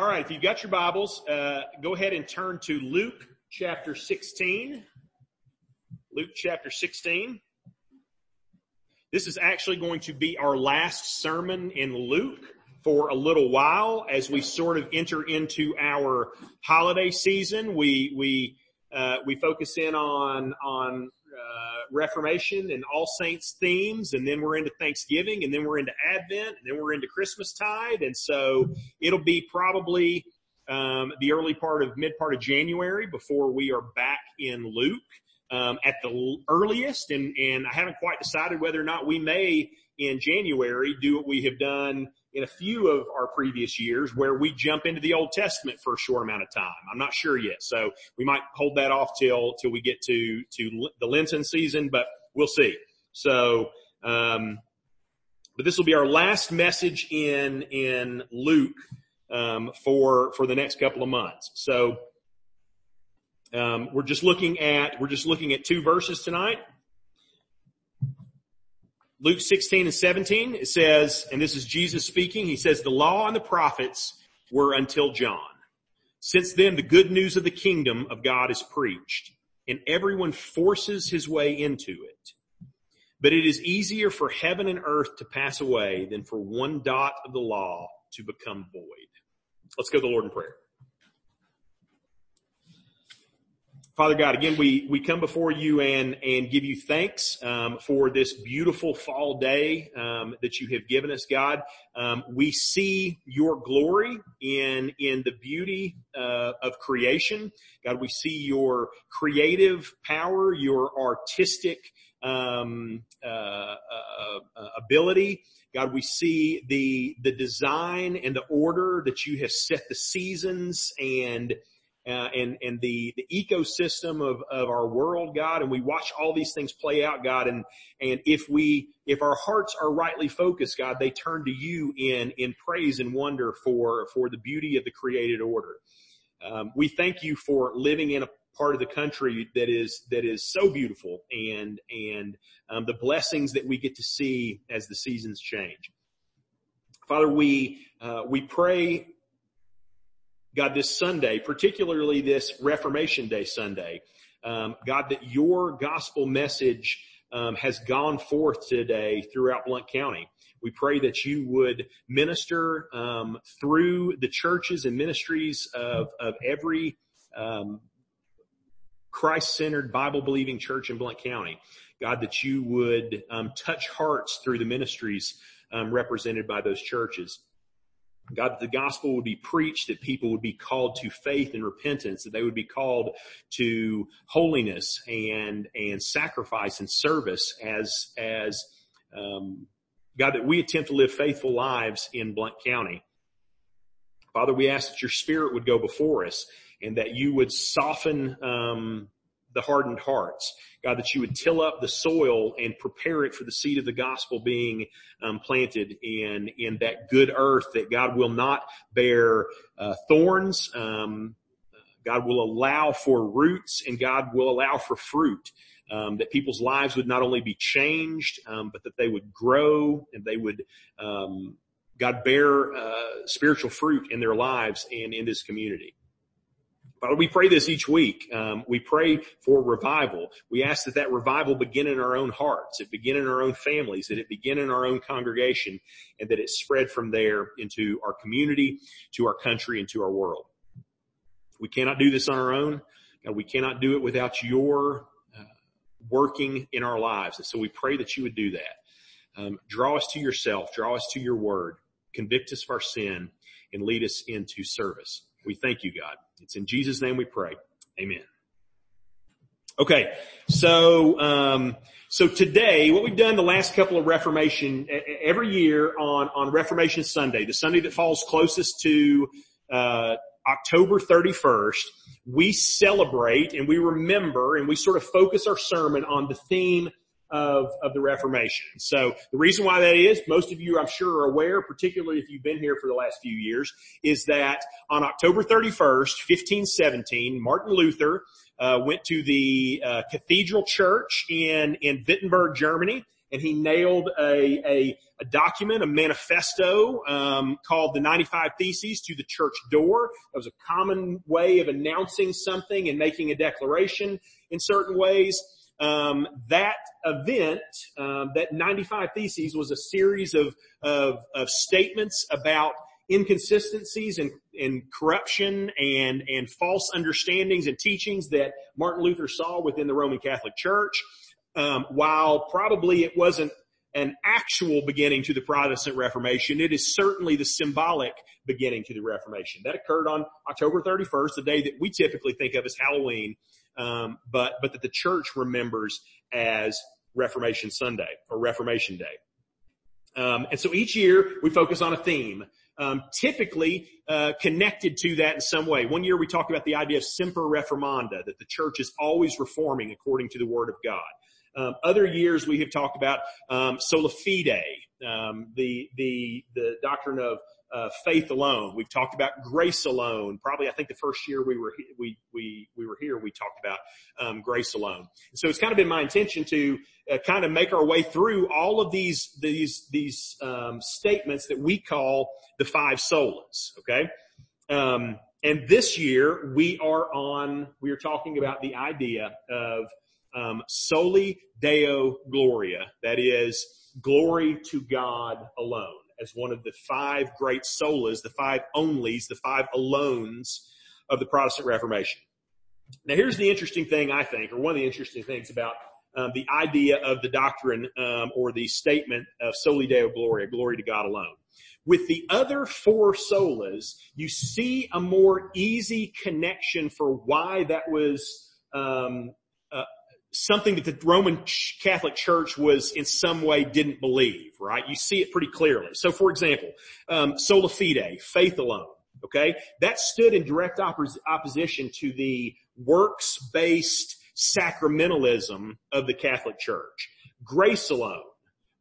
all right, if you've got your Bibles, uh, go ahead and turn to Luke chapter 16. Luke chapter 16. This is actually going to be our last sermon in Luke for a little while as we sort of enter into our holiday season. We, we, uh, we focus in on, on uh, Reformation and All Saints themes, and then we're into Thanksgiving, and then we're into Advent, and then we're into Christmas tide, and so it'll be probably um, the early part of mid part of January before we are back in Luke um, at the earliest, and and I haven't quite decided whether or not we may in January do what we have done in a few of our previous years where we jump into the Old Testament for a short amount of time. I'm not sure yet. So we might hold that off till, till we get to, to the Lenten season, but we'll see. So, um, but this will be our last message in, in Luke, um, for, for the next couple of months. So, um, we're just looking at, we're just looking at two verses tonight. Luke 16 and 17, it says, and this is Jesus speaking, he says, the law and the prophets were until John. Since then, the good news of the kingdom of God is preached and everyone forces his way into it. But it is easier for heaven and earth to pass away than for one dot of the law to become void. Let's go to the Lord in prayer. Father God, again, we, we come before you and, and give you thanks, um, for this beautiful fall day, um, that you have given us, God. Um, we see your glory in, in the beauty, uh, of creation. God, we see your creative power, your artistic, um, uh, uh, uh ability. God, we see the, the design and the order that you have set the seasons and, uh, and and the the ecosystem of of our world, God, and we watch all these things play out, God, and and if we if our hearts are rightly focused, God, they turn to you in in praise and wonder for for the beauty of the created order. Um, we thank you for living in a part of the country that is that is so beautiful and and um, the blessings that we get to see as the seasons change. Father, we uh, we pray God, this Sunday, particularly this Reformation Day Sunday, um, God, that your gospel message um, has gone forth today throughout Blount County. We pray that you would minister um, through the churches and ministries of, of every um, Christ-centered, Bible-believing church in Blount County. God, that you would um, touch hearts through the ministries um, represented by those churches. God, the gospel would be preached, that people would be called to faith and repentance, that they would be called to holiness and, and sacrifice and service as, as, um, God, that we attempt to live faithful lives in Blount County. Father, we ask that your spirit would go before us and that you would soften, um, the hardened hearts. God, that you would till up the soil and prepare it for the seed of the gospel being um, planted in in that good earth. That God will not bear uh, thorns. Um, God will allow for roots, and God will allow for fruit. Um, that people's lives would not only be changed, um, but that they would grow and they would um, God bear uh, spiritual fruit in their lives and in this community. Father, we pray this each week. Um, we pray for revival. We ask that that revival begin in our own hearts, it begin in our own families, that it begin in our own congregation, and that it spread from there into our community, to our country, and to our world. We cannot do this on our own. God, we cannot do it without your uh, working in our lives. And so we pray that you would do that. Um, draw us to yourself, draw us to your word, convict us of our sin, and lead us into service. We thank you, God. It's in Jesus' name we pray. Amen. Okay, so um, so today, what we've done the last couple of Reformation every year on on Reformation Sunday, the Sunday that falls closest to uh, October 31st, we celebrate and we remember and we sort of focus our sermon on the theme of, of the Reformation. So the reason why that is, most of you I'm sure are aware, particularly if you've been here for the last few years, is that on October 31st, 1517, Martin Luther uh, went to the uh, Cathedral Church in in Wittenberg, Germany, and he nailed a, a, a document, a manifesto um, called the 95 Theses to the church door. That was a common way of announcing something and making a declaration in certain ways. Um, that event, um, that 95 Theses was a series of, of, of statements about inconsistencies and, and corruption and, and false understandings and teachings that Martin Luther saw within the Roman Catholic Church. Um, while probably it wasn't an actual beginning to the Protestant Reformation, it is certainly the symbolic beginning to the Reformation. That occurred on October 31st, the day that we typically think of as Halloween, um, but but that the church remembers as Reformation Sunday or Reformation Day. Um, and so each year we focus on a theme um, typically uh, connected to that in some way. One year we talked about the idea of semper reformanda, that the church is always reforming according to the Word of God. Um, other years we have talked about um, sola fide, um, the the the doctrine of uh, faith alone. We've talked about grace alone. Probably, I think the first year we were we we we were here, we talked about um, grace alone. So it's kind of been my intention to uh, kind of make our way through all of these these these um, statements that we call the five solas. Okay, um, and this year we are on. We are talking about the idea of um, soli deo gloria. That is glory to God alone as one of the five great solas, the five onlys, the five alones of the Protestant Reformation. Now here's the interesting thing I think, or one of the interesting things about um, the idea of the doctrine um, or the statement of soli deo gloria, glory to God alone. With the other four solas, you see a more easy connection for why that was um, something that the Roman Catholic Church was in some way didn't believe, right? You see it pretty clearly. So for example, um, sola fide, faith alone, okay? That stood in direct oppos- opposition to the works-based sacramentalism of the Catholic Church. Grace alone,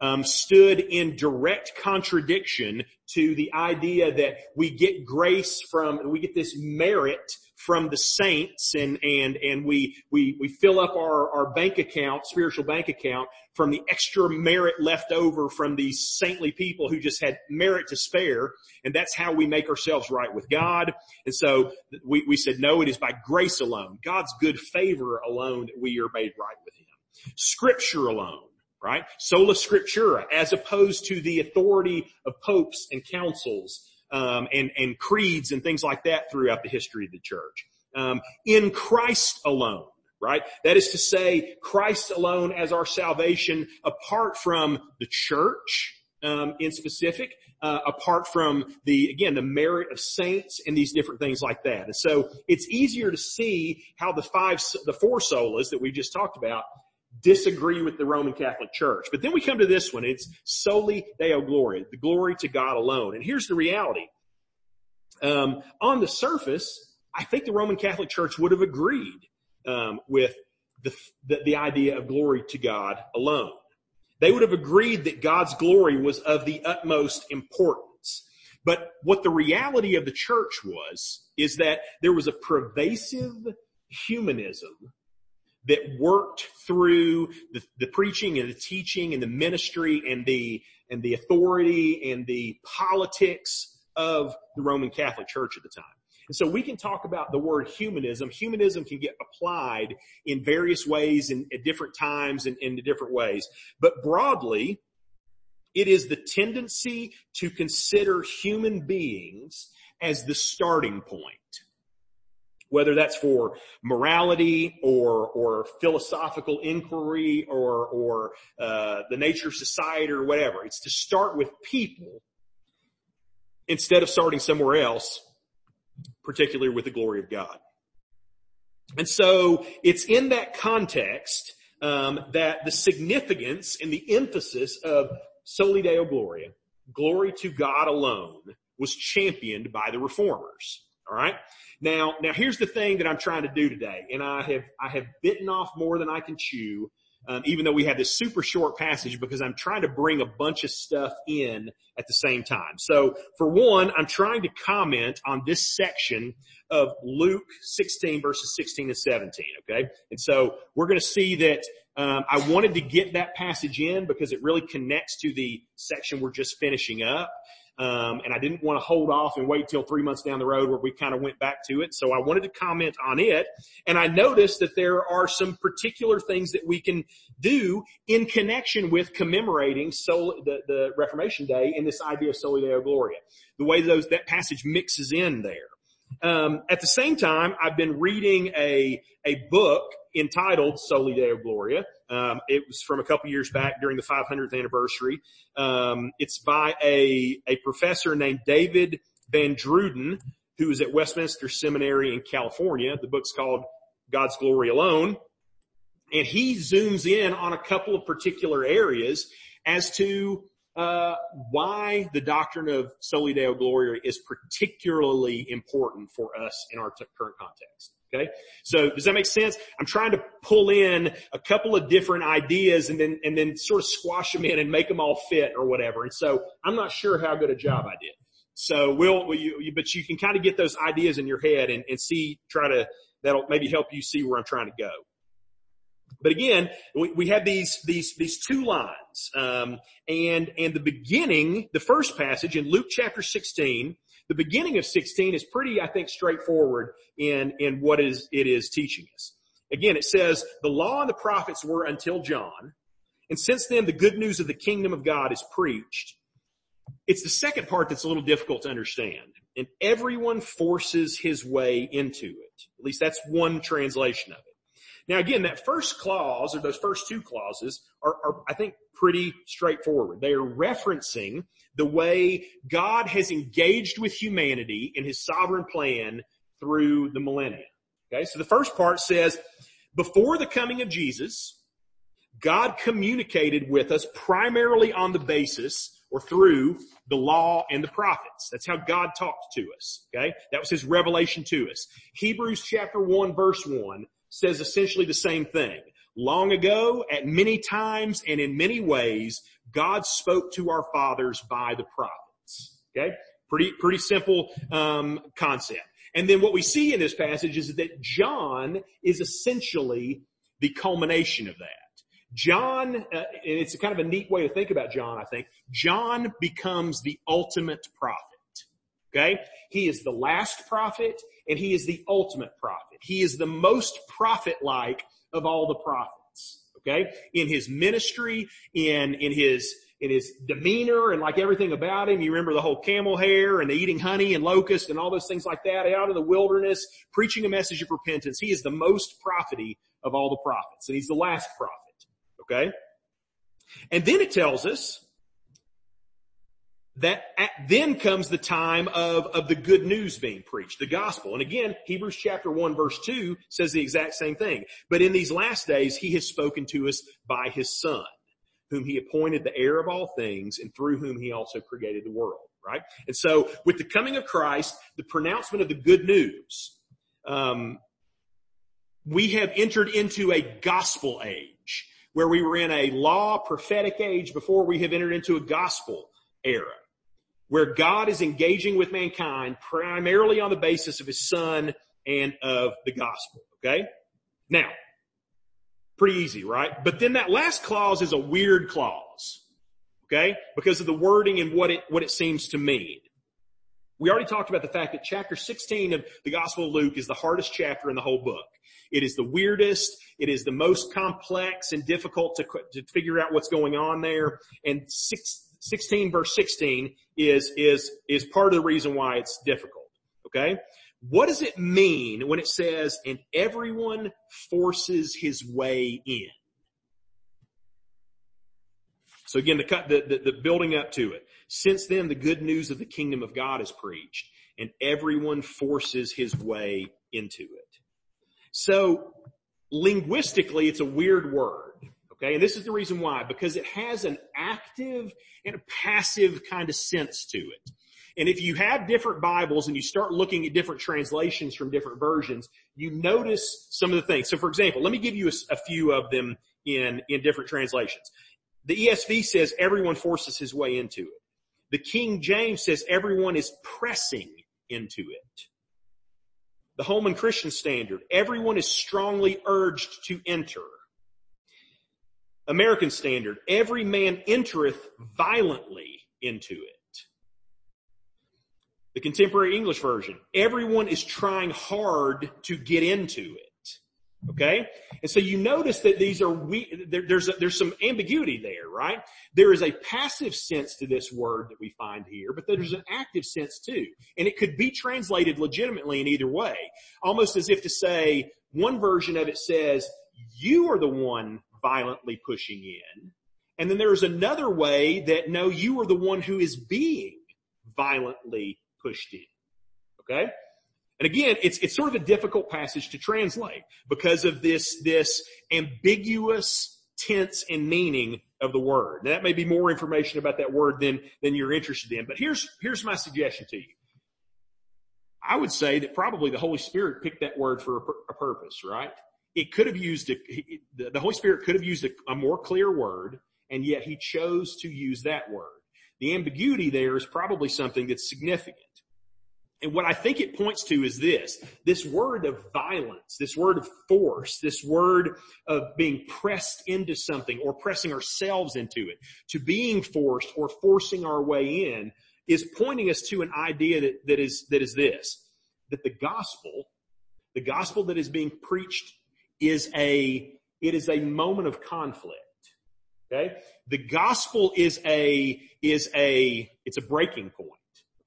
um, stood in direct contradiction to the idea that we get grace from, we get this merit from the saints and, and, and we, we, we fill up our, our bank account, spiritual bank account from the extra merit left over from these saintly people who just had merit to spare. And that's how we make ourselves right with God. And so we, we said, no, it is by grace alone, God's good favor alone that we are made right with Him. Scripture alone right? Sola scriptura, as opposed to the authority of popes and councils um, and and creeds and things like that throughout the history of the church. Um, in Christ alone, right? That is to say, Christ alone as our salvation, apart from the church um, in specific, uh, apart from the again the merit of saints and these different things like that. And so it's easier to see how the five, the four solas that we just talked about disagree with the Roman Catholic Church. But then we come to this one. It's soli Deo Gloria, the glory to God alone. And here's the reality. Um, on the surface, I think the Roman Catholic Church would have agreed um, with the, the, the idea of glory to God alone. They would have agreed that God's glory was of the utmost importance. But what the reality of the church was, is that there was a pervasive humanism that worked through the, the preaching and the teaching and the ministry and the, and the authority and the politics of the Roman Catholic Church at the time. And so we can talk about the word humanism. Humanism can get applied in various ways and at different times and in different ways. But broadly, it is the tendency to consider human beings as the starting point whether that's for morality or or philosophical inquiry or or uh, the nature of society or whatever. It's to start with people instead of starting somewhere else, particularly with the glory of God. And so it's in that context um, that the significance and the emphasis of Soli Deo Gloria, glory to God alone, was championed by the reformers. All right. Now, now here's the thing that I'm trying to do today, and I have I have bitten off more than I can chew. Um, even though we have this super short passage because I'm trying to bring a bunch of stuff in at the same time. So for one, I'm trying to comment on this section of Luke 16 verses 16 and 17. Okay. And so we're going to see that, Um, I wanted to get that passage in because it really connects to the section we're just finishing up. Um, and I didn't want to hold off and wait till three months down the road where we kind of went back to it. So I wanted to comment on it. And I noticed that there are some particular things that we can do in connection with commemorating Sol- the, the Reformation Day in this idea of Soli Deo Gloria. The way those, that passage mixes in there. Um, at the same time, I've been reading a a book entitled Soli Deo Gloria. Um, it was from a couple years back during the 500th anniversary. Um, it's by a a professor named David VanDrunen, who is at Westminster Seminary in California. The book's called God's Glory Alone, and he zooms in on a couple of particular areas as to uh, why the doctrine of soli deo gloria is particularly important for us in our t- current context. Okay. So does that make sense? I'm trying to pull in a couple of different ideas and then, and then sort of squash them in and make them all fit or whatever. And so I'm not sure how good a job I did. So we'll, will you, but you can kind of get those ideas in your head and, and see, try to, that'll maybe help you see where I'm trying to go. But again, we, we have these these these two lines, um, and and the beginning, the first passage in Luke chapter 16, the beginning of 16 is pretty, I think, straightforward in in what is it is teaching us. Again, it says the law and the prophets were until John, and since then the good news of the kingdom of God is preached. It's the second part that's a little difficult to understand. And everyone forces his way into it. At least that's one translation of it. Now again, that first clause or those first two clauses are, are, I think, pretty straightforward. They are referencing the way God has engaged with humanity in his sovereign plan through the millennia. Okay, so the first part says, before the coming of Jesus, God communicated with us primarily on the basis or through the law and the prophets. That's how God talked to us. Okay. That was his revelation to us. Hebrews chapter one verse one says essentially the same thing. Long ago, at many times and in many ways, God spoke to our fathers by the prophets. Okay? Pretty, pretty simple, um, concept. And then what we see in this passage is that John is essentially the culmination of that. John, uh, and it's kind of a neat way to think about John, I think. John becomes the ultimate prophet. Okay? He is the last prophet and he is the ultimate prophet. He is the most prophet-like of all the prophets. Okay? In his ministry, in, in his, in his demeanor and like everything about him. You remember the whole camel hair and the eating honey and locust and all those things like that out in the wilderness, preaching a message of repentance. He is the most prophety of all the prophets and he's the last prophet. Okay? And then it tells us that at, then comes the time of, of the good news being preached, the gospel. And again, Hebrews chapter 1 verse 2 says the exact same thing. But in these last days, he has spoken to us by his son, whom he appointed the heir of all things and through whom he also created the world, right? And so with the coming of Christ, the pronouncement of the good news, um, we have entered into a gospel age where we were in a law prophetic age before we have entered into a gospel era where God is engaging with mankind primarily on the basis of his son and of the gospel. Okay. Now, pretty easy, right? But then that last clause is a weird clause. Okay. Because of the wording and what it, what it seems to mean. We already talked about the fact that chapter 16 of the Gospel of Luke is the hardest chapter in the whole book. It is the weirdest. It is the most complex and difficult to, to figure out what's going on there. And six, 16 verse 16 is, is, is part of the reason why it's difficult. Okay? What does it mean when it says, and everyone forces his way in? So again, the, cut the, the, building up to it. Since then, the good news of the kingdom of God is preached and everyone forces his way into it. So linguistically, it's a weird word. Okay. And this is the reason why, because it has an active and a passive kind of sense to it. And if you have different Bibles and you start looking at different translations from different versions, you notice some of the things. So for example, let me give you a, a few of them in, in different translations. The ESV says everyone forces his way into it. The King James says everyone is pressing into it. The Holman Christian Standard, everyone is strongly urged to enter. American Standard, every man entereth violently into it. The contemporary English version, everyone is trying hard to get into it. Okay? And so you notice that these are we, there, there's, a, there's some ambiguity there, right? There is a passive sense to this word that we find here, but there's an active sense too. And it could be translated legitimately in either way. Almost as if to say, one version of it says, you are the one violently pushing in. And then there's another way that no, you are the one who is being violently pushed in. Okay? And again, it's, it's sort of a difficult passage to translate because of this, this ambiguous tense and meaning of the word. Now, that may be more information about that word than, than you're interested in, but here's, here's my suggestion to you. I would say that probably the Holy Spirit picked that word for a, a purpose, right? It could have used a, the Holy Spirit could have used a, a more clear word, and yet he chose to use that word. The ambiguity there is probably something that's significant. And what I think it points to is this, this word of violence, this word of force, this word of being pressed into something or pressing ourselves into it, to being forced or forcing our way in is pointing us to an idea that, that is, that is this, that the gospel, the gospel that is being preached is a, it is a moment of conflict. Okay. The gospel is a, is a, it's a breaking point.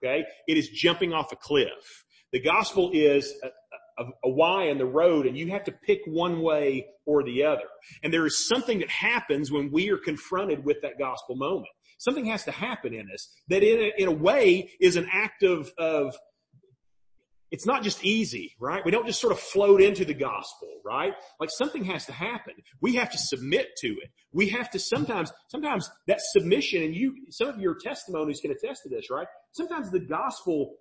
Okay. It is jumping off a cliff. The gospel is a, a, a Y in the road and you have to pick one way or the other. And there is something that happens when we are confronted with that gospel moment. Something has to happen in us that in a, in a way is an act of, of it's not just easy, right? We don't just sort of float into the gospel, right? Like something has to happen. We have to submit to it. We have to sometimes, sometimes that submission and you, some of your testimonies can attest to this, right? Sometimes the gospel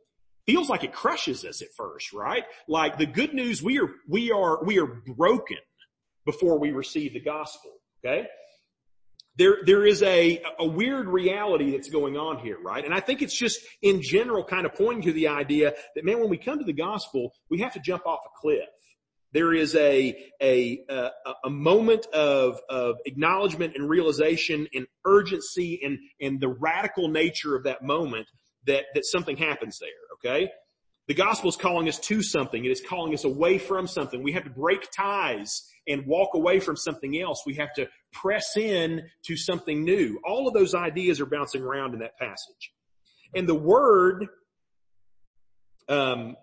feels like it crushes us at first, right? Like the good news, we are, we are, we are broken before we receive the gospel, okay? There, there is a, a weird reality that's going on here, right? And I think it's just in general kind of pointing to the idea that man, when we come to the gospel, we have to jump off a cliff. There is a, a, a, a moment of, of acknowledgement and realization and urgency and, and the radical nature of that moment that, that something happens there, okay? The gospel is calling us to something. It is calling us away from something. We have to break ties and walk away from something else. We have to press in to something new. All of those ideas are bouncing around in that passage. And the word, um,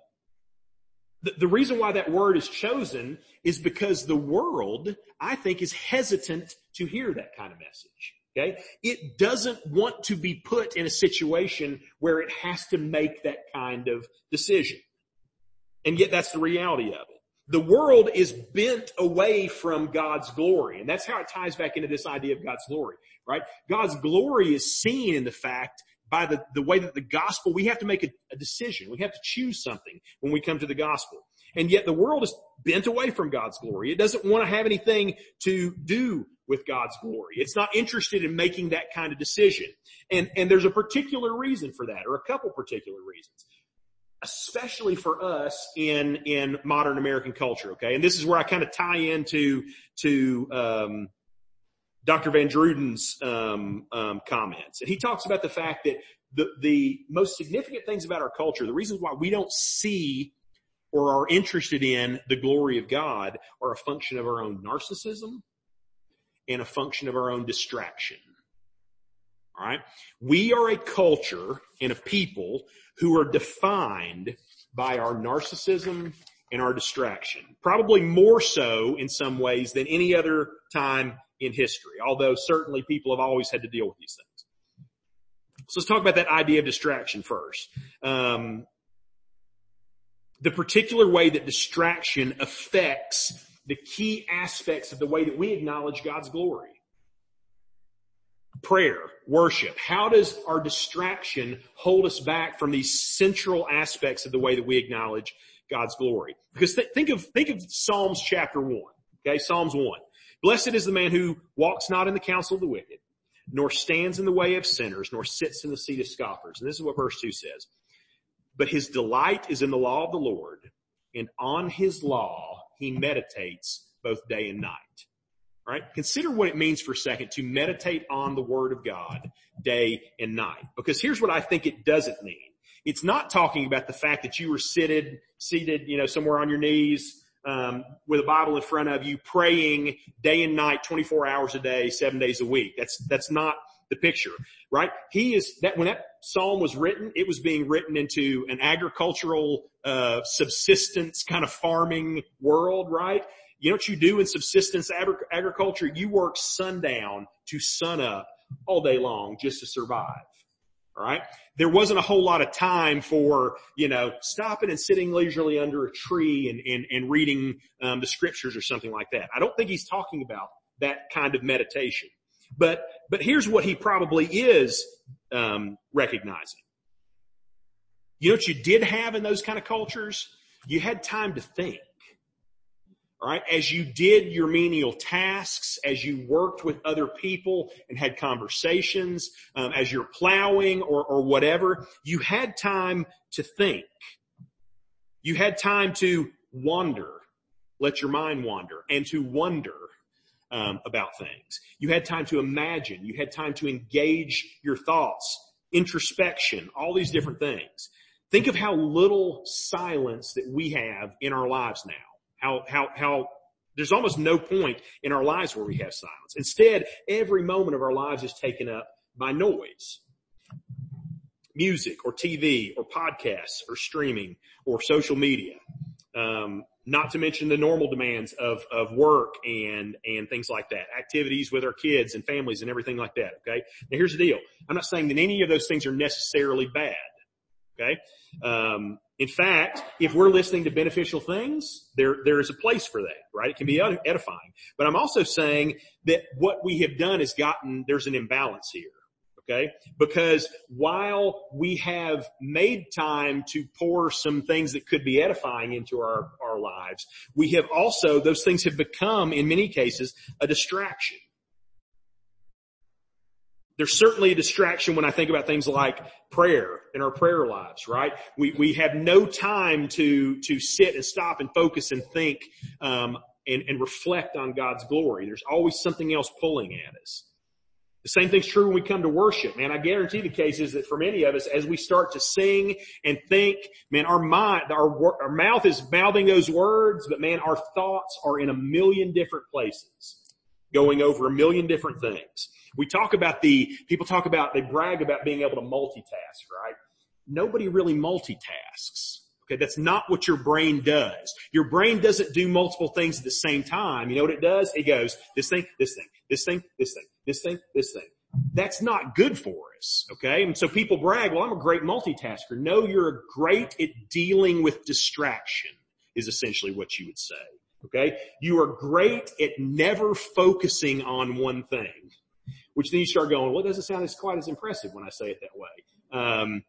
the, the reason why that word is chosen is because the world, I think, is hesitant to hear that kind of message. Okay? It doesn't want to be put in a situation where it has to make that kind of decision. And yet that's the reality of it the world is bent away from God's glory. And that's how it ties back into this idea of God's glory, right? God's glory is seen in the fact by the, the way that the gospel, we have to make a, a decision. We have to choose something when we come to the gospel. And yet the world is bent away from God's glory. It doesn't want to have anything to do with God's glory. It's not interested in making that kind of decision. And, and there's a particular reason for that, or a couple particular reasons especially for us in in modern American culture. Okay, and this is where I kind of tie into to um, Dr. VanDrunen's um, um, comments, and he talks about the fact that the the most significant things about our culture, the reasons why we don't see or are interested in the glory of God, are a function of our own narcissism and a function of our own distraction. All right. We are a culture and a people who are defined by our narcissism and our distraction. Probably more so in some ways than any other time in history, although certainly people have always had to deal with these things. So let's talk about that idea of distraction first. Um, the particular way that distraction affects the key aspects of the way that we acknowledge God's glory prayer, worship. How does our distraction hold us back from these central aspects of the way that we acknowledge God's glory? Because th- think of, think of Psalms chapter one. Okay. Psalms one. Blessed is the man who walks not in the counsel of the wicked, nor stands in the way of sinners, nor sits in the seat of scoffers. And this is what verse two says. But his delight is in the law of the Lord, and on his law he meditates both day and night. All right? Consider what it means for a second to meditate on the Word of God day and night. Because here's what I think it doesn't mean. It's not talking about the fact that you were seated, seated, you know, somewhere on your knees, um, with a Bible in front of you, praying day and night, 24 hours a day, seven days a week. That's, that's not the picture, right? He is that when that psalm was written, it was being written into an agricultural, uh, subsistence kind of farming world, right? You know what you do in subsistence agriculture? You work sundown to sun up all day long just to survive. All right. There wasn't a whole lot of time for, you know, stopping and sitting leisurely under a tree and, and, and reading um, the scriptures or something like that. I don't think he's talking about that kind of meditation. But, but here's what he probably is um, recognizing. You know what you did have in those kind of cultures? You had time to think. All right. As you did your menial tasks, as you worked with other people and had conversations, um, as you're plowing or, or whatever, you had time to think. You had time to wander, let your mind wander and to wonder um, about things. You had time to imagine. You had time to engage your thoughts, introspection, all these different things. Think of how little silence that we have in our lives now. How, how, how there's almost no point in our lives where we have silence. Instead, every moment of our lives is taken up by noise. Music or TV or podcasts or streaming or social media. Um, not to mention the normal demands of, of work and, and things like that. Activities with our kids and families and everything like that. Okay. Now here's the deal. I'm not saying that any of those things are necessarily bad. Okay. Um, in fact, if we're listening to beneficial things, there, there is a place for that, right? It can be edifying. But I'm also saying that what we have done is gotten, there's an imbalance here. Okay. Because while we have made time to pour some things that could be edifying into our, our lives, we have also, those things have become, in many cases, a distraction. There's certainly a distraction when I think about things like prayer in our prayer lives, right? We, we have no time to, to sit and stop and focus and think, um, and, and reflect on God's glory. There's always something else pulling at us. The same thing's true when we come to worship, man. I guarantee the case is that for many of us, as we start to sing and think, man, our mind, our, our mouth is mouthing those words, but man, our thoughts are in a million different places, going over a million different things. We talk about the, people talk about, they brag about being able to multitask, right? Nobody really multitasks. Okay, that's not what your brain does. Your brain doesn't do multiple things at the same time. You know what it does? It goes, this thing, this thing, this thing, this thing, this thing, this thing. That's not good for us. Okay. And so people brag, well, I'm a great multitasker. No, you're great at dealing with distraction is essentially what you would say. Okay. You are great at never focusing on one thing which then you start going, well, it doesn't sound as quite as impressive when I say it that way. Um,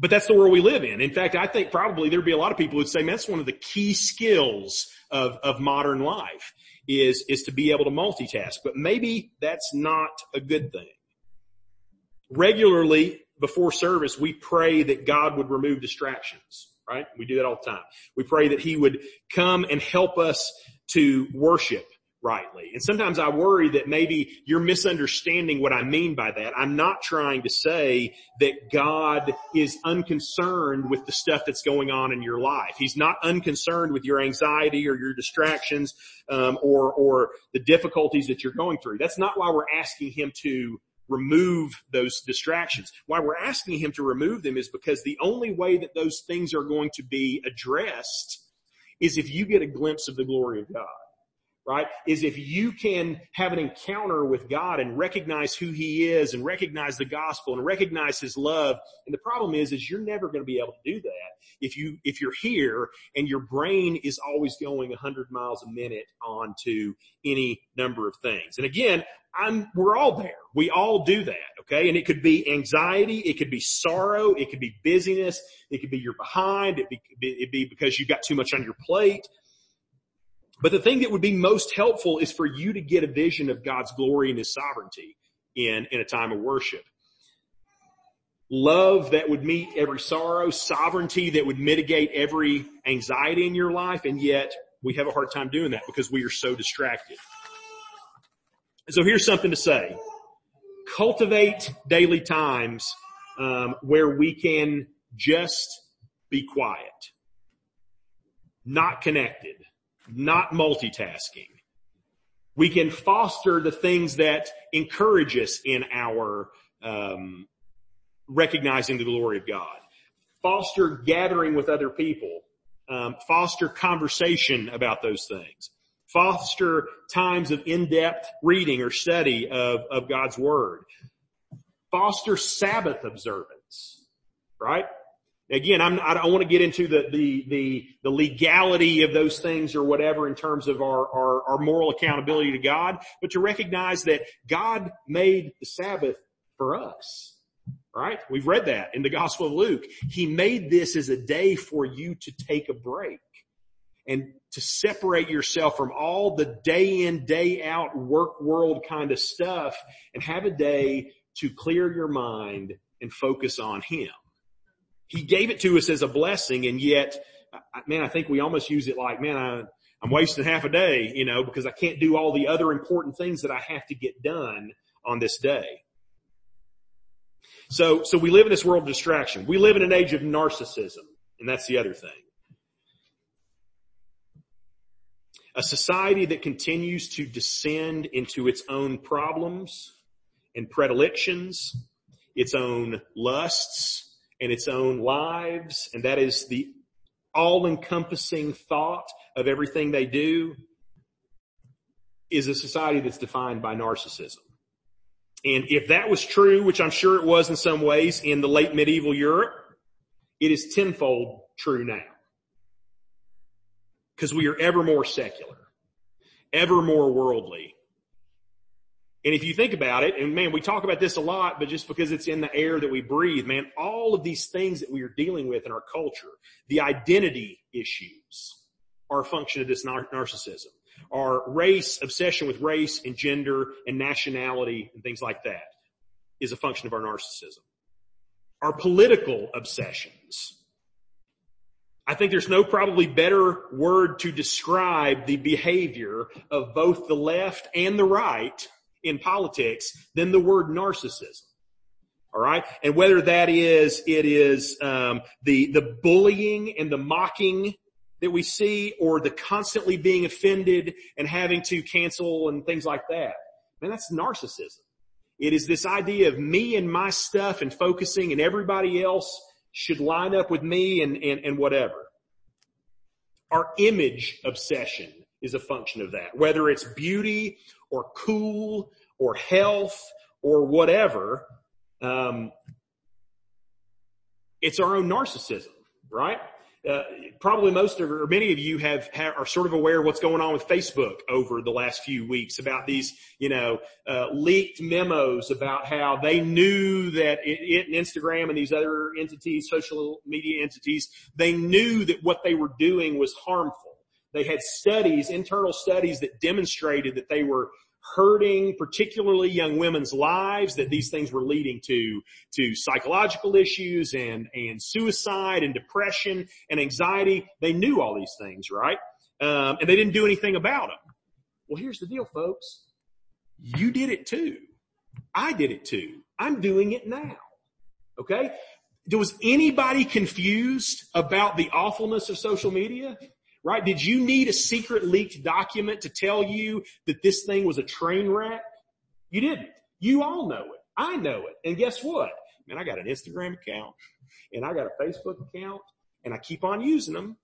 but that's the world we live in. In fact, I think probably there'd be a lot of people who'd say, man, that's one of the key skills of, of modern life is, is to be able to multitask. But maybe that's not a good thing. Regularly before service, we pray that God would remove distractions, right? We do that all the time. We pray that he would come and help us to worship rightly. And sometimes I worry that maybe you're misunderstanding what I mean by that. I'm not trying to say that God is unconcerned with the stuff that's going on in your life. He's not unconcerned with your anxiety or your distractions, um, or, or the difficulties that you're going through. That's not why we're asking him to remove those distractions. Why we're asking him to remove them is because the only way that those things are going to be addressed is if you get a glimpse of the glory of God right? Is if you can have an encounter with God and recognize who he is and recognize the gospel and recognize his love. And the problem is, is you're never going to be able to do that if you, if you're here and your brain is always going hundred miles a minute onto any number of things. And again, I'm, we're all there. We all do that. Okay. And it could be anxiety. It could be sorrow. It could be busyness. It could be you're behind. It could be, it'd be because you've got too much on your plate. But the thing that would be most helpful is for you to get a vision of God's glory and His sovereignty in, in a time of worship. Love that would meet every sorrow, sovereignty that would mitigate every anxiety in your life, and yet we have a hard time doing that because we are so distracted. So here's something to say. Cultivate daily times um, where we can just be quiet, not connected, not multitasking. We can foster the things that encourage us in our um, recognizing the glory of God. Foster gathering with other people. Um, foster conversation about those things. Foster times of in-depth reading or study of, of God's Word. Foster Sabbath observance, right? Again, I'm, I don't want to get into the, the, the, the, legality of those things or whatever in terms of our, our, our moral accountability to God, but to recognize that God made the Sabbath for us. Right? We've read that in the Gospel of Luke. He made this as a day for you to take a break and to separate yourself from all the day in, day out work world kind of stuff and have a day to clear your mind and focus on Him. He gave it to us as a blessing and yet, man, I think we almost use it like, man, I, I'm wasting half a day, you know, because I can't do all the other important things that I have to get done on this day. So, so we live in this world of distraction. We live in an age of narcissism, and that's the other thing. A society that continues to descend into its own problems and predilections, its own lusts and its own lives, and that is the all-encompassing thought of everything they do, is a society that's defined by narcissism. And if that was true, which I'm sure it was in some ways in the late medieval Europe, it is tenfold true now. Because we are ever more secular, ever more worldly. And if you think about it, and man, we talk about this a lot, but just because it's in the air that we breathe, man, all of these things that we are dealing with in our culture, the identity issues are a function of this nar- narcissism. Our race, obsession with race and gender and nationality and things like that is a function of our narcissism. Our political obsessions. I think there's no probably better word to describe the behavior of both the left and the right in politics than the word narcissism. All right, and whether that is it is um, the the bullying and the mocking that we see or the constantly being offended and having to cancel and things like that. Man, that's narcissism. It is this idea of me and my stuff and focusing and everybody else should line up with me and, and, and whatever. Our image obsession is a function of that. Whether it's beauty or cool or health or whatever, um, it's our own narcissism, right? Uh, probably most of or many of you have, have, are sort of aware of what's going on with Facebook over the last few weeks about these, you know, uh, leaked memos about how they knew that it, it and Instagram and these other entities, social media entities, they knew that what they were doing was harmful. They had studies, internal studies that demonstrated that they were hurting particularly young women's lives, that these things were leading to, to psychological issues and, and suicide and depression and anxiety. They knew all these things, right? Um, and they didn't do anything about them. Well, here's the deal, folks. You did it too. I did it too. I'm doing it now. Okay? Was anybody confused about the awfulness of social media? Right? Did you need a secret leaked document to tell you that this thing was a train wreck? You didn't. You all know it. I know it. And guess what? Man, I got an Instagram account and I got a Facebook account and I keep on using them.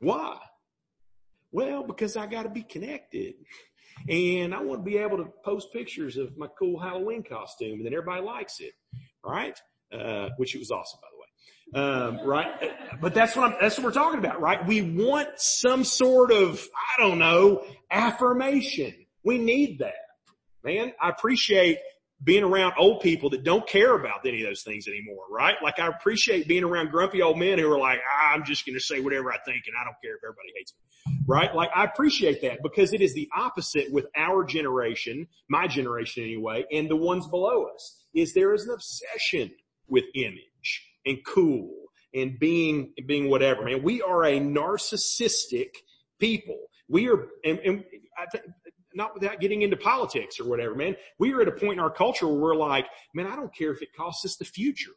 Why? Well, because I got to be connected and I want to be able to post pictures of my cool Halloween costume and then everybody likes it. Right? Uh, which it was awesome by. Um, right? But that's what I'm, that's what we're talking about, right? We want some sort of, I don't know, affirmation. We need that. Man, I appreciate being around old people that don't care about any of those things anymore, right? Like I appreciate being around grumpy old men who are like, ah, I'm just going to say whatever I think and I don't care if everybody hates me, right? Like I appreciate that because it is the opposite with our generation, my generation anyway, and the ones below us is there is an obsession with image and cool and being, being whatever. Man, we are a narcissistic people. We are, and, and I th- not without getting into politics or whatever, man. We are at a point in our culture where we're like, man, I don't care if it costs us the future.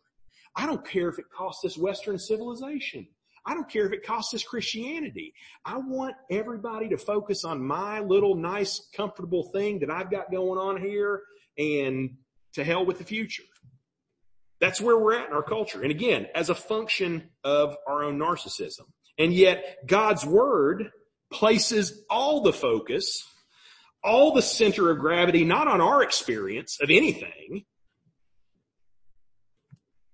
I don't care if it costs us Western civilization. I don't care if it costs us Christianity. I want everybody to focus on my little nice, comfortable thing that I've got going on here and to hell with the future. That's where we're at in our culture. And again, as a function of our own narcissism. And yet God's word places all the focus, all the center of gravity, not on our experience of anything,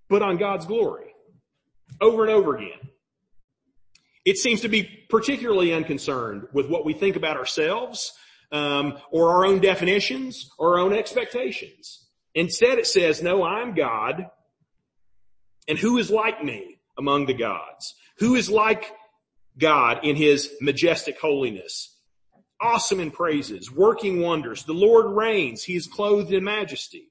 but on God's glory over and over again. It seems to be particularly unconcerned with what we think about ourselves, um, or our own definitions or our own expectations. Instead it says, no, I'm God. And who is like me among the gods? Who is like God in his majestic holiness? Awesome in praises, working wonders. The Lord reigns. He is clothed in majesty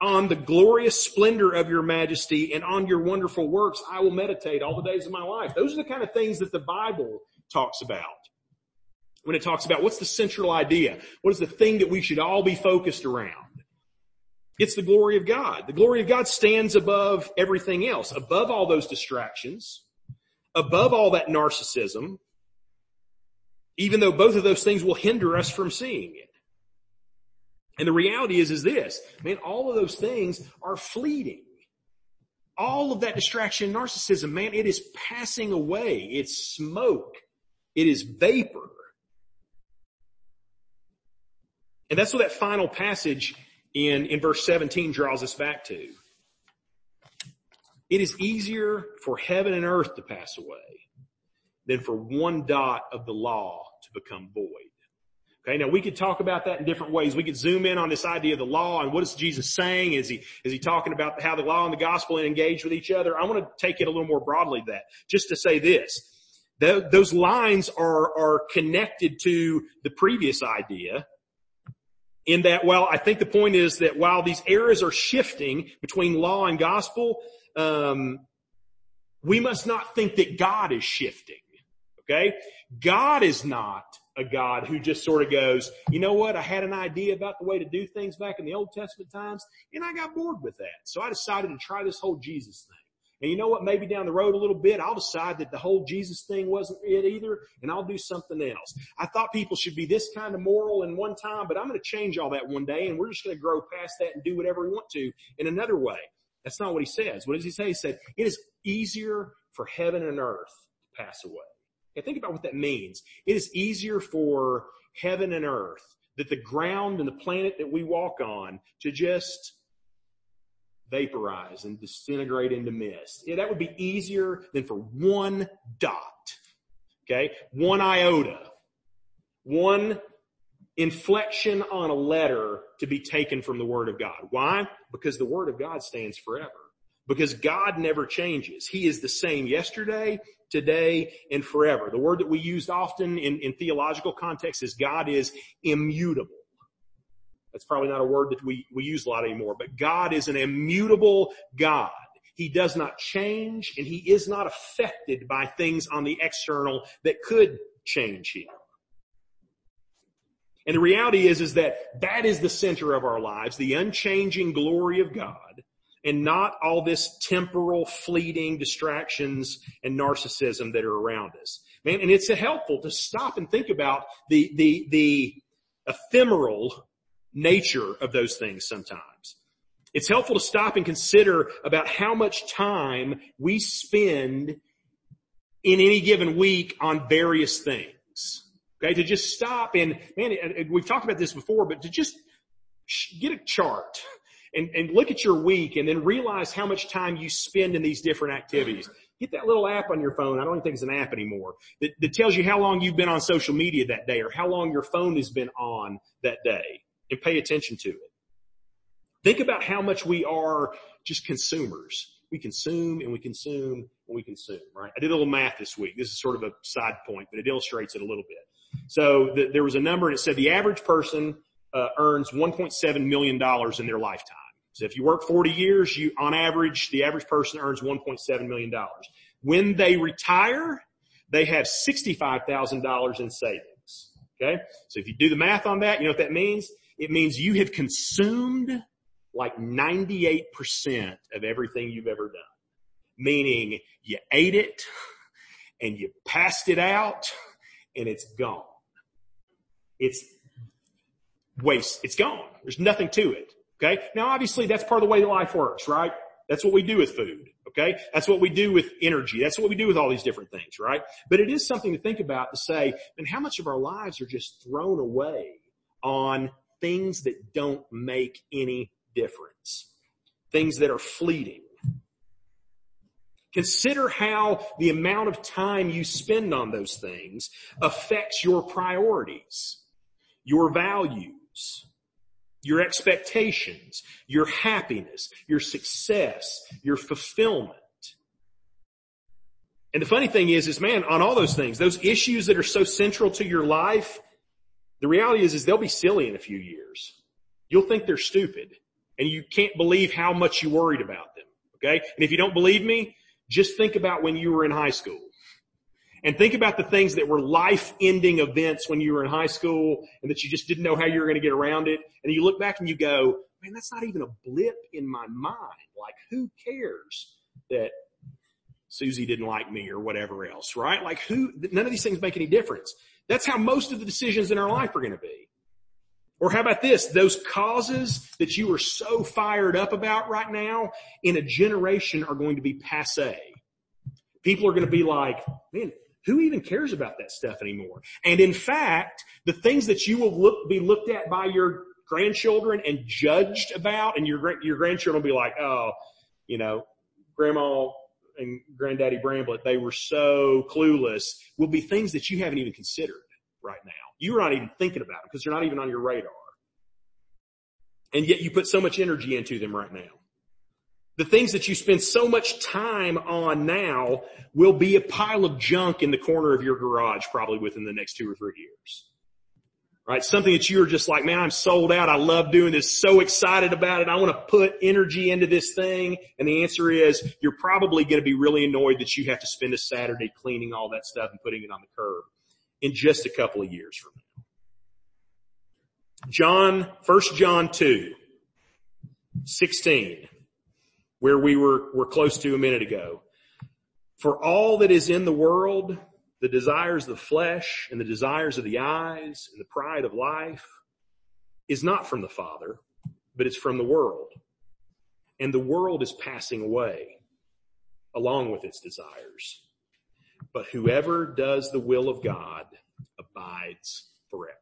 on the glorious splendor of your majesty and on your wonderful works, I will meditate all the days of my life. Those are the kind of things that the Bible talks about. When it talks about what's the central idea? What is the thing that we should all be focused around? It's the glory of God. The glory of God stands above everything else, above all those distractions, above all that narcissism, even though both of those things will hinder us from seeing it. And the reality is, is this, man, all of those things are fleeting. All of that distraction narcissism, man, it is passing away. It's smoke. It is vapor. And that's what that final passage in, in verse 17 draws us back to. It is easier for heaven and earth to pass away than for one dot of the law to become void. Okay, now we could talk about that in different ways. We could zoom in on this idea of the law and what is Jesus saying? Is he, is he talking about how the law and the gospel engage with each other? I want to take it a little more broadly that, just to say this. those lines are, are connected to the previous idea in that, well, I think the point is that while these eras are shifting between law and gospel, um, we must not think that God is shifting. Okay? God is not a God who just sort of goes, you know what? I had an idea about the way to do things back in the Old Testament times and I got bored with that. So I decided to try this whole Jesus thing. And you know what? Maybe down the road a little bit, I'll decide that the whole Jesus thing wasn't it either, and I'll do something else. I thought people should be this kind of moral in one time, but I'm going to change all that one day, and we're just going to grow past that and do whatever we want to in another way. That's not what he says. What does he say? He said, it is easier for heaven and earth to pass away and think about what that means. It is easier for heaven and earth, that the ground and the planet that we walk on to just vaporize and disintegrate into mist. Yeah, that would be easier than for one dot. Okay. One iota. One inflection on a letter to be taken from the Word of God. Why? Because the Word of God stands forever. Because God never changes. He is the same yesterday, today, and forever. The word that we use often in, in theological context is God is immutable. That's probably not a word that we, we use a lot anymore, but God is an immutable God. He does not change and he is not affected by things on the external that could change him. And the reality is, is that that is the center of our lives, the unchanging glory of God and not all this temporal fleeting distractions and narcissism that are around us. Man, and it's helpful to stop and think about the, the, the ephemeral nature of those things sometimes. It's helpful to stop and consider about how much time we spend in any given week on various things. Okay, to just stop and, man, we've talked about this before, but to just get a chart and, and look at your week and then realize how much time you spend in these different activities. Get that little app on your phone. I don't even think it's an app anymore that, that tells you how long you've been on social media that day or how long your phone has been on that day and pay attention to it. Think about how much we are just consumers. We consume and we consume and we consume, right? I did a little math this week. This is sort of a side point, but it illustrates it a little bit. So the, there was a number and it said the average person uh, earns 1.7 million dollars in their lifetime. So if you work 40 years, you, on average, the average person earns 1.7 million dollars. When they retire, they have $65,000 in savings. Okay. So if you do the math on that, you know what that means? It means you have consumed like 98% of everything you've ever done. Meaning you ate it and you passed it out and it's gone. It's waste. It's gone. There's nothing to it. Okay. Now obviously that's part of the way life works, right? That's what we do with food. Okay. That's what we do with energy. That's what we do with all these different things, right? But it is something to think about to say, and how much of our lives are just thrown away on things that don't make any difference. Things that are fleeting. Consider how the amount of time you spend on those things affects your priorities, your values, your expectations, your happiness, your success, your fulfillment. And the funny thing is, is man, on all those things, those issues that are so central to your life, the reality is, is they'll be silly in a few years. You'll think they're stupid and you can't believe how much you worried about them. Okay. And if you don't believe me, just think about when you were in high school. And think about the things that were life-ending events when you were in high school and that you just didn't know how you were going to get around it. And you look back and you go, man, that's not even a blip in my mind. Like who cares that Susie didn't like me or whatever else, right? Like who, none of these things make any difference. That's how most of the decisions in our life are going to be. Or how about this? Those causes that you are so fired up about right now in a generation are going to be passe. People are going to be like, man, who even cares about that stuff anymore? And in fact, the things that you will look, be looked at by your grandchildren and judged about and your, your grandchildren will be like, oh, you know, grandma and granddaddy Bramblett, they were so clueless will be things that you haven't even considered right now. You're not even thinking about them because they're not even on your radar. And yet you put so much energy into them right now. The things that you spend so much time on now will be a pile of junk in the corner of your garage probably within the next two or three years. Right? Something that you're just like, man, I'm sold out. I love doing this. So excited about it. I want to put energy into this thing. And the answer is you're probably going to be really annoyed that you have to spend a Saturday cleaning all that stuff and putting it on the curb in just a couple of years from now. John, first John 2, 16, where we were, were close to a minute ago. For all that is in the world, the desires of the flesh and the desires of the eyes and the pride of life is not from the Father, but it's from the world. And the world is passing away along with its desires. But whoever does the will of God abides forever.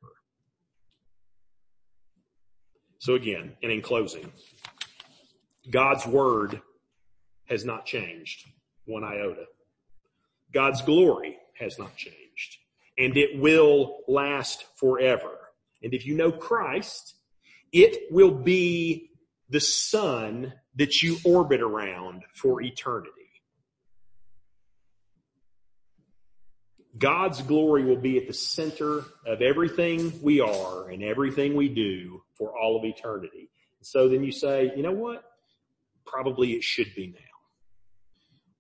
So again, and in closing, God's word has not changed one iota. God's glory has not changed and it will last forever. And if you know Christ, it will be the sun that you orbit around for eternity. God's glory will be at the center of everything we are and everything we do for all of eternity. So then you say, you know what? Probably it should be now.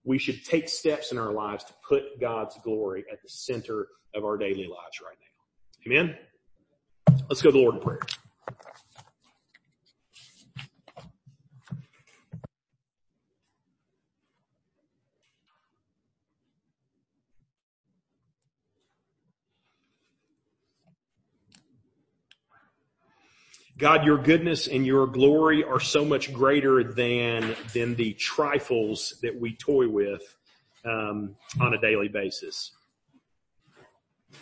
We should take steps in our lives to put God's glory at the center of our daily lives right now. Amen? Let's go to the Lord in prayer. God, your goodness and your glory are so much greater than, than the trifles that we toy with um, on a daily basis.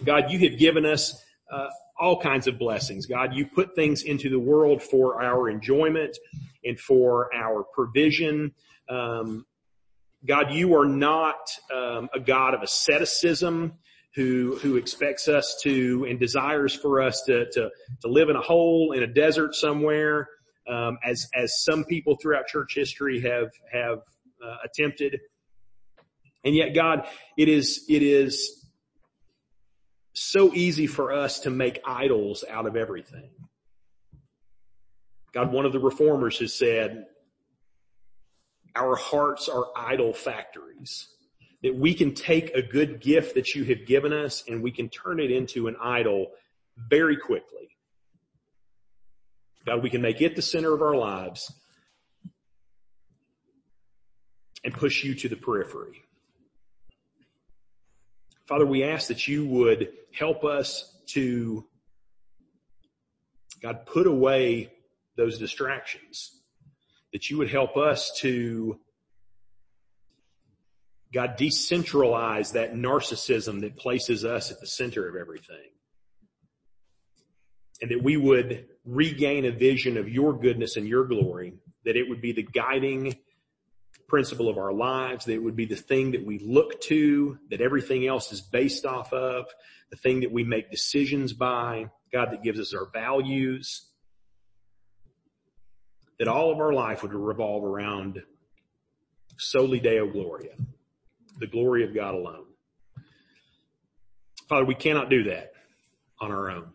God, you have given us uh, all kinds of blessings. God, you put things into the world for our enjoyment and for our provision. Um, God, you are not um, a God of asceticism who, who expects us to and desires for us to, to, to live in a hole in a desert somewhere, um, as, as some people throughout church history have, have uh, attempted. And yet God, it is, it is so easy for us to make idols out of everything. God, one of the reformers has said, our hearts are idol factories that we can take a good gift that you have given us and we can turn it into an idol very quickly. God, we can make it the center of our lives and push you to the periphery. Father, we ask that you would help us to, God, put away those distractions, that you would help us to God, decentralize that narcissism that places us at the center of everything. And that we would regain a vision of your goodness and your glory, that it would be the guiding principle of our lives, that it would be the thing that we look to, that everything else is based off of, the thing that we make decisions by, God, that gives us our values, that all of our life would revolve around soli Deo Gloria the glory of God alone. Father, we cannot do that on our own.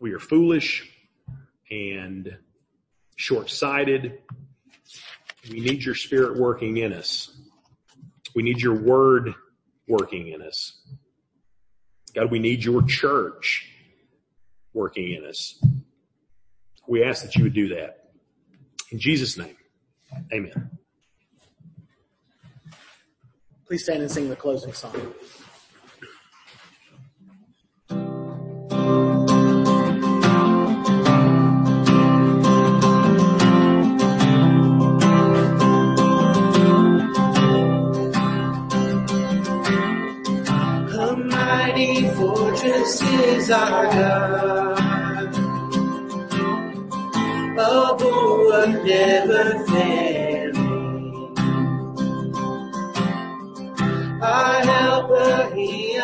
We are foolish and short-sighted. We need your spirit working in us. We need your word working in us. God, we need your church working in us. We ask that you would do that. In Jesus' name, amen. Please stand and sing the closing song. A mighty fortress is our God. A bulwark never failing. Our helper, he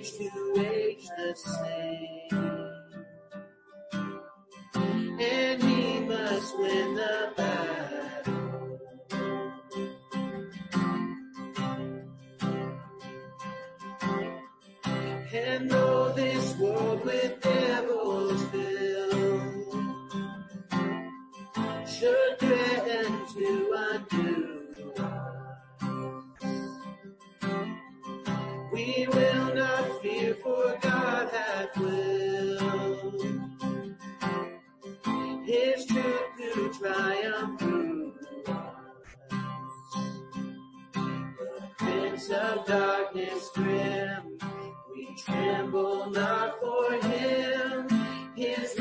age to age the same. And He must win the battle. And though this world with devils filled should darkness grim, we tremble not for him. His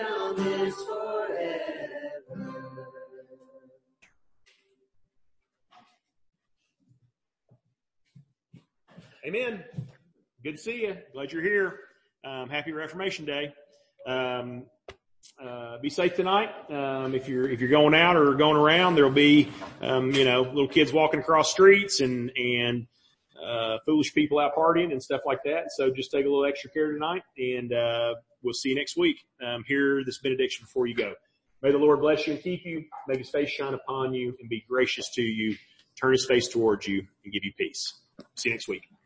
kingdom is forever. Amen. Good to see you. Glad you're here. Um, happy Reformation Day. Um, uh, be safe tonight. Um, if you're if you're going out or going around, there'll be um, you know little kids walking across streets and and uh, foolish people out partying and stuff like that. So just take a little extra care tonight, and uh, we'll see you next week. Um, hear this benediction before you go. May the Lord bless you and keep you, make His face shine upon you, and be gracious to you. Turn His face towards you and give you peace. See you next week.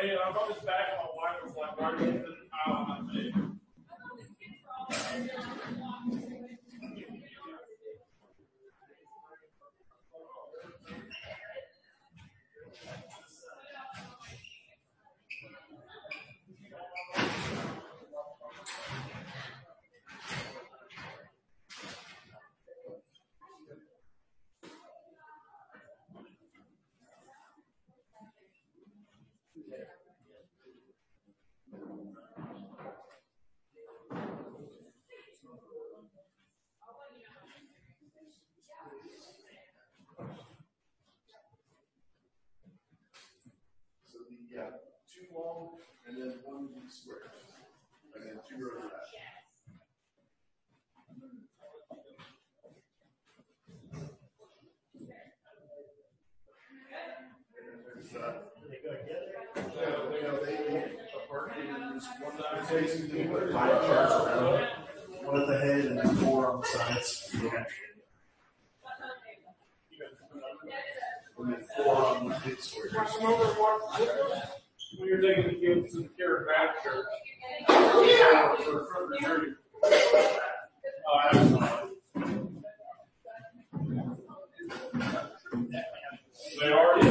Hey, I'm on this back. My wife like, why are you in the aisle on my face? So the, yeah, two long and then one deep square. And then two rows of that. There's, no, they go, they, they, apart, there's one that facing the put pie charts around. One at the head and then four on the sides. Yeah. And then four on the big squares. Remember what, when you're taking the kids to the Karen Baptist Church? Yeah. For, for the church. Oh, absolutely. They already.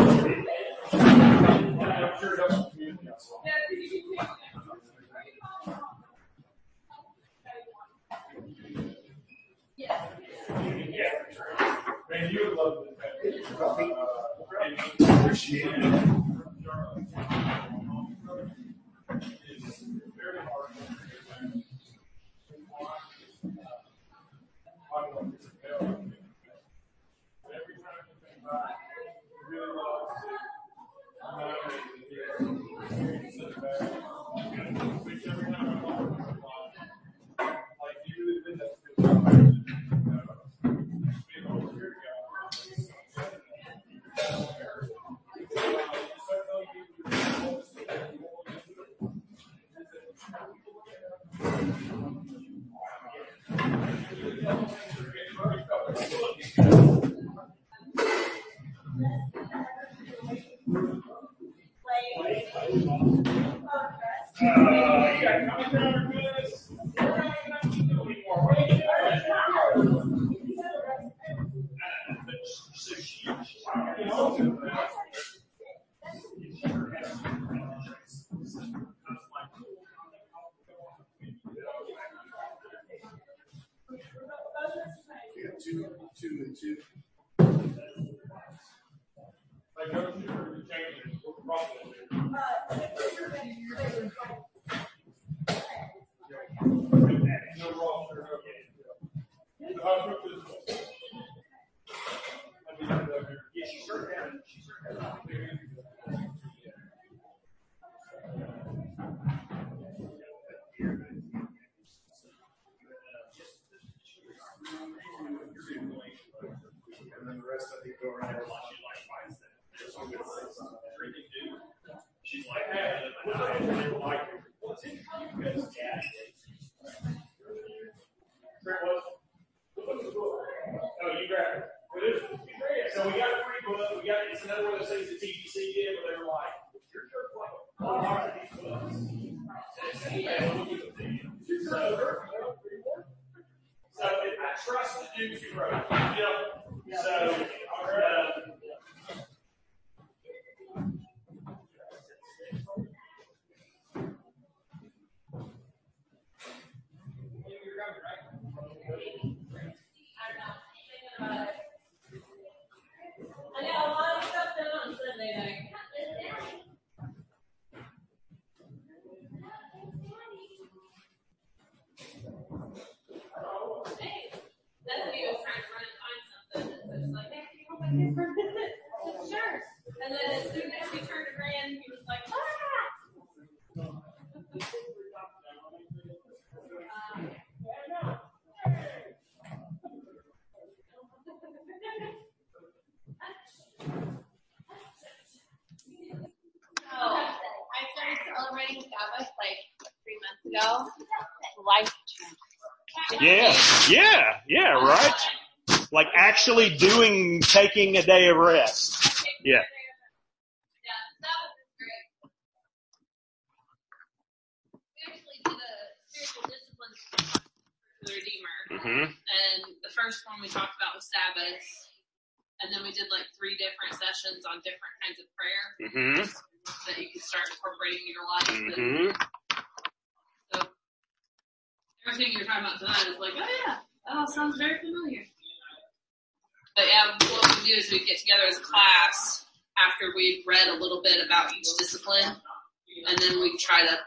I'm sure that's the community. Yeah. Man, you would love this. Uh, and Appreciate Steve Yep. So, uh, actually doing taking a day of rest. Yeah. Mm-hmm. And the first one we talked about was Sabbath. And then we did like three different sessions on different kinds of prayer mm-hmm. that you can start incorporating in your life. Mm-hmm. so everything you're talking about tonight is like, oh yeah, that all sounds very familiar. But yeah, what we do is we get together as a class after we've read a little bit about each discipline, and then we try to practice